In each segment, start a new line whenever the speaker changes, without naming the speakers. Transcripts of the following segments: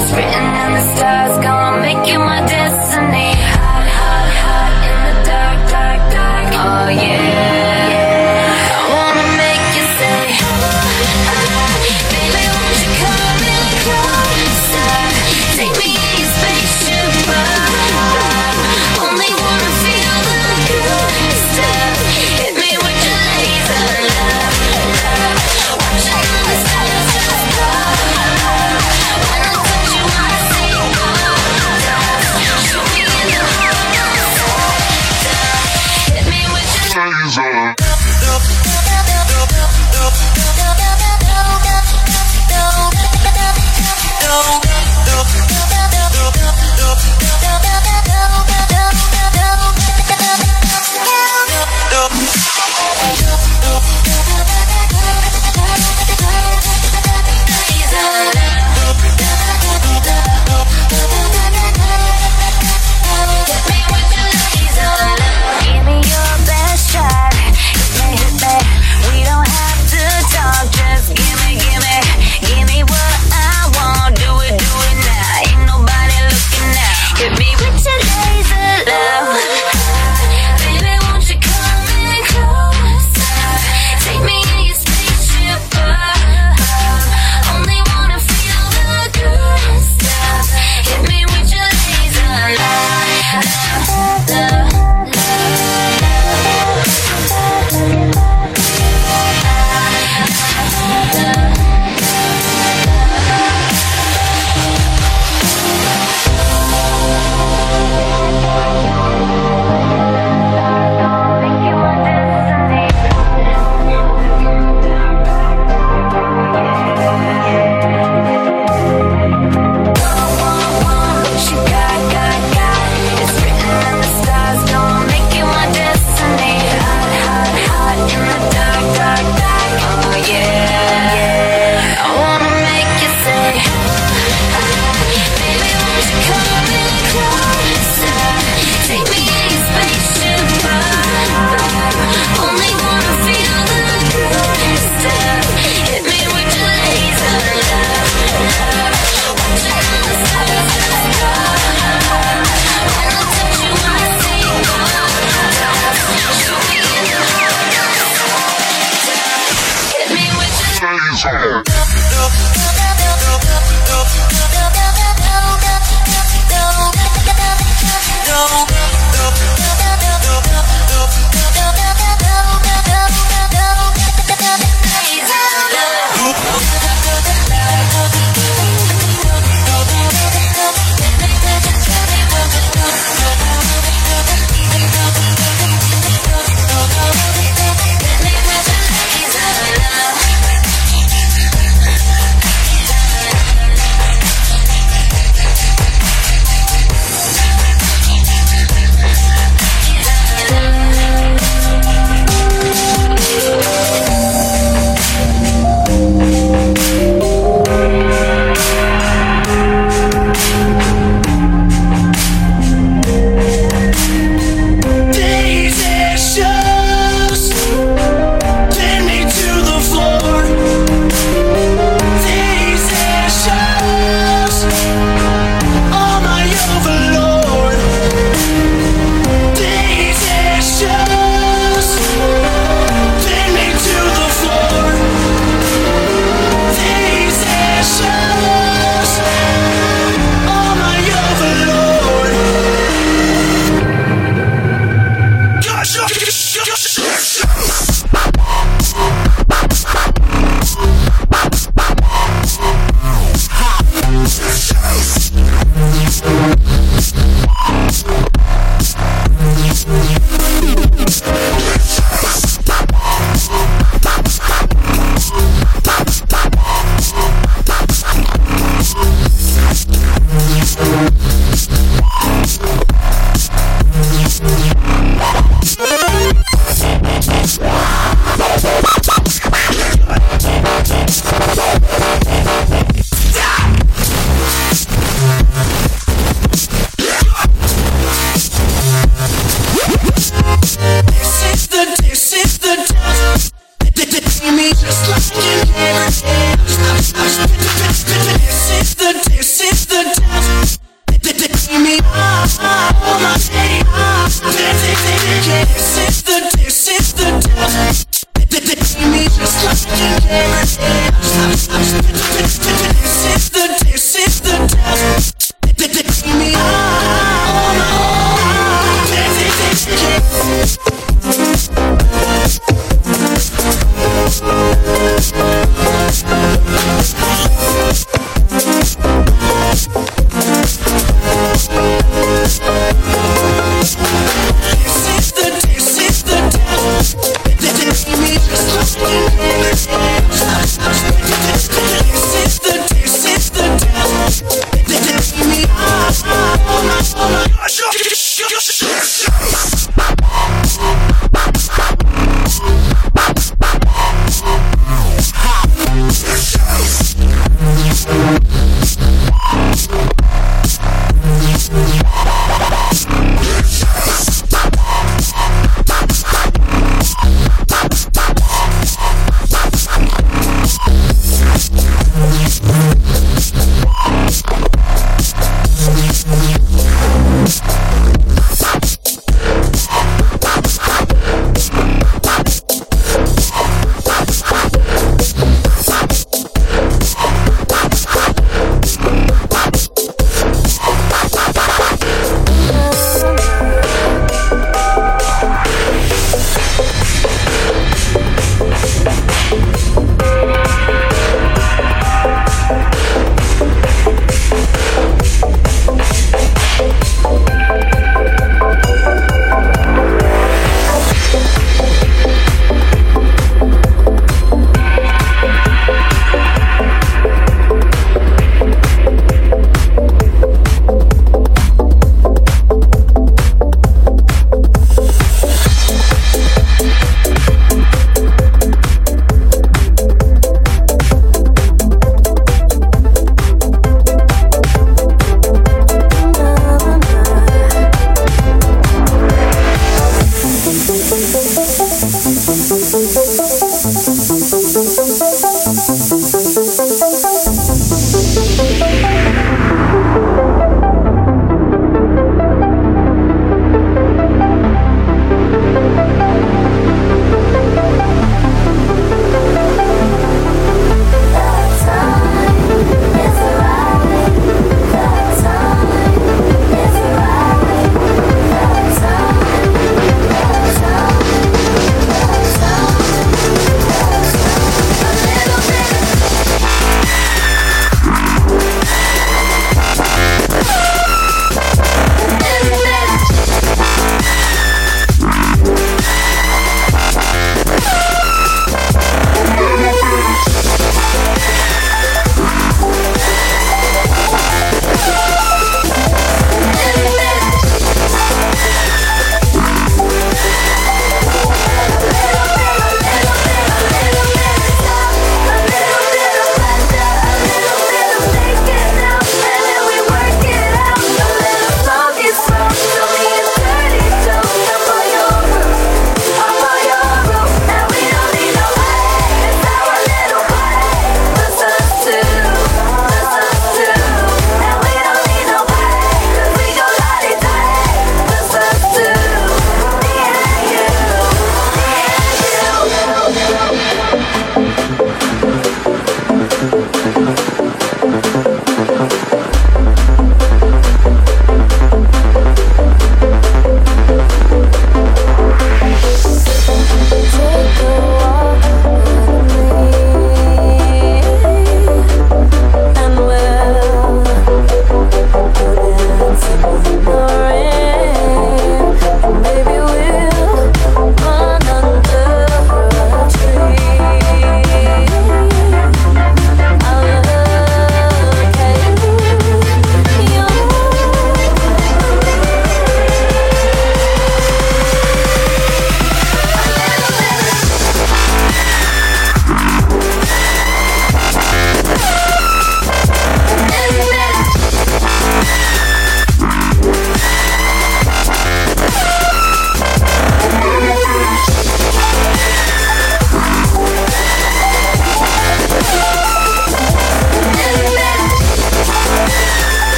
It's written in the stars,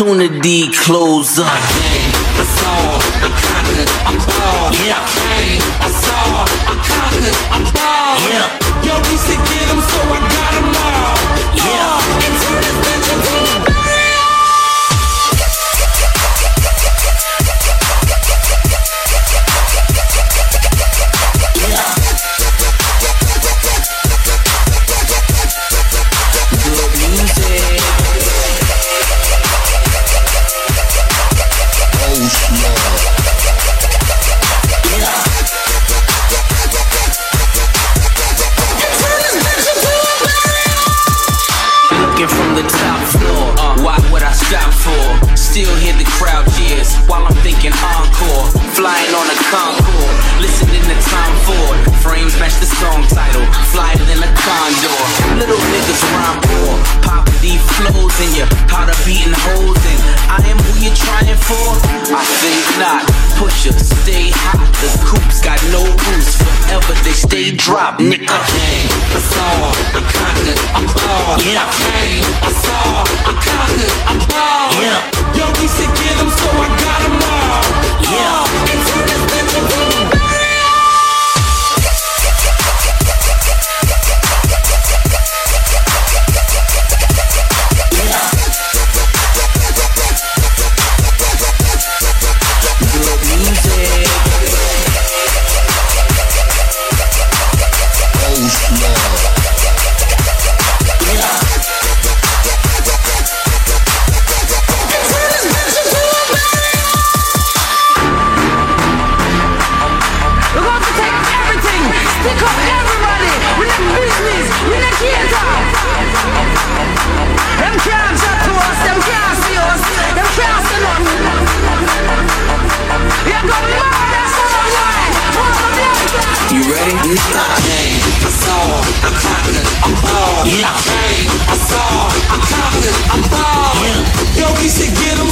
opportunity close up. dying for? I think not. Push up, stay hot. The coops got no roots. Forever they stay drop, nigga. I came, I saw, I conquered, I ball. Yeah. I came, I saw, I conquered, I ball. Yeah. Yo, we should get them, so I got them all. Yeah. Oh, I bang, I saw, I'm
I'm. Yo, we should get them.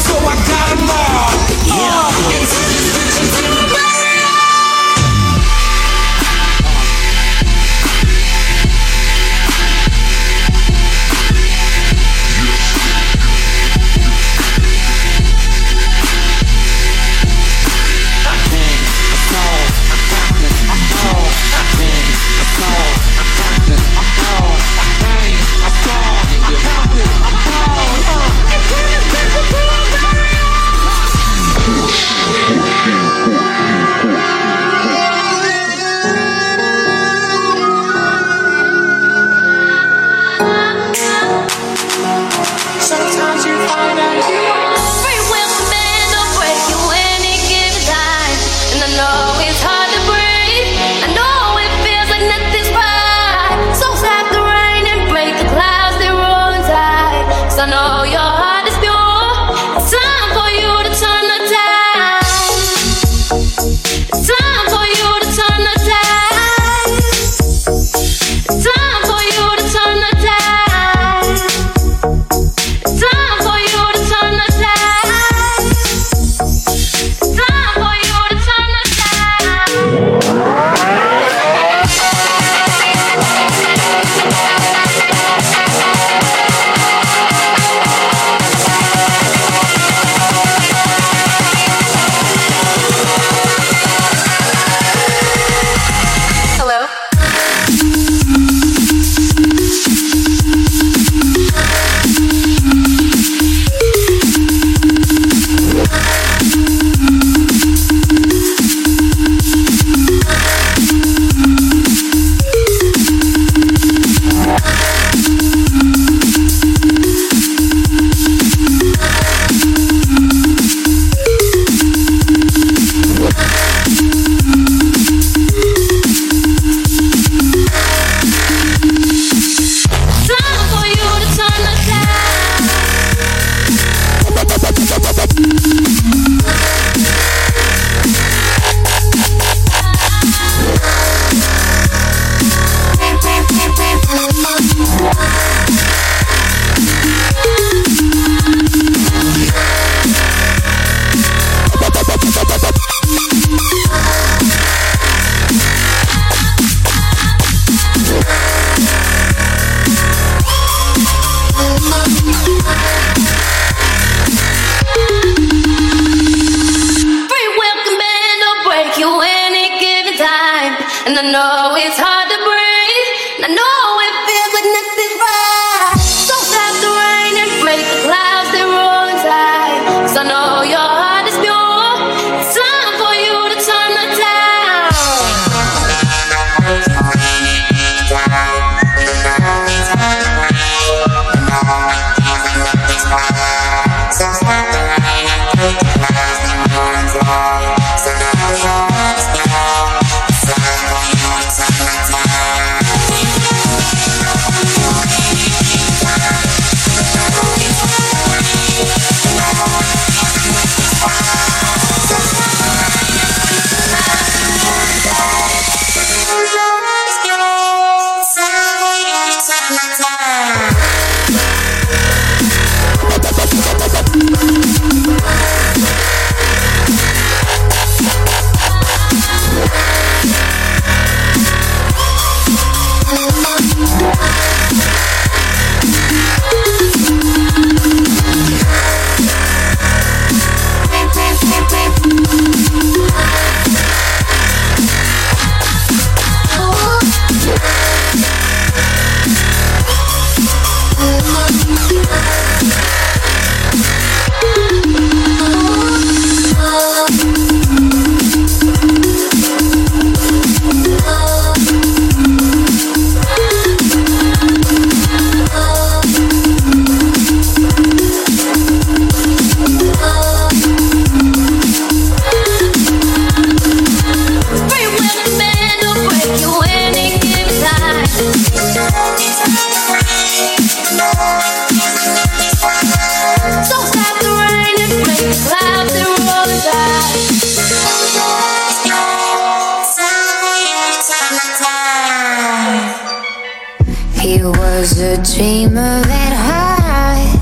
A dreamer at heart,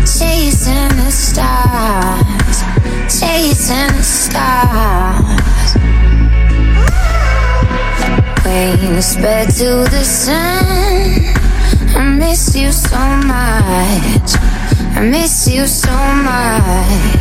chasing the stars, chasing the stars. Wings spread to the sun. I miss you so much. I miss you so much.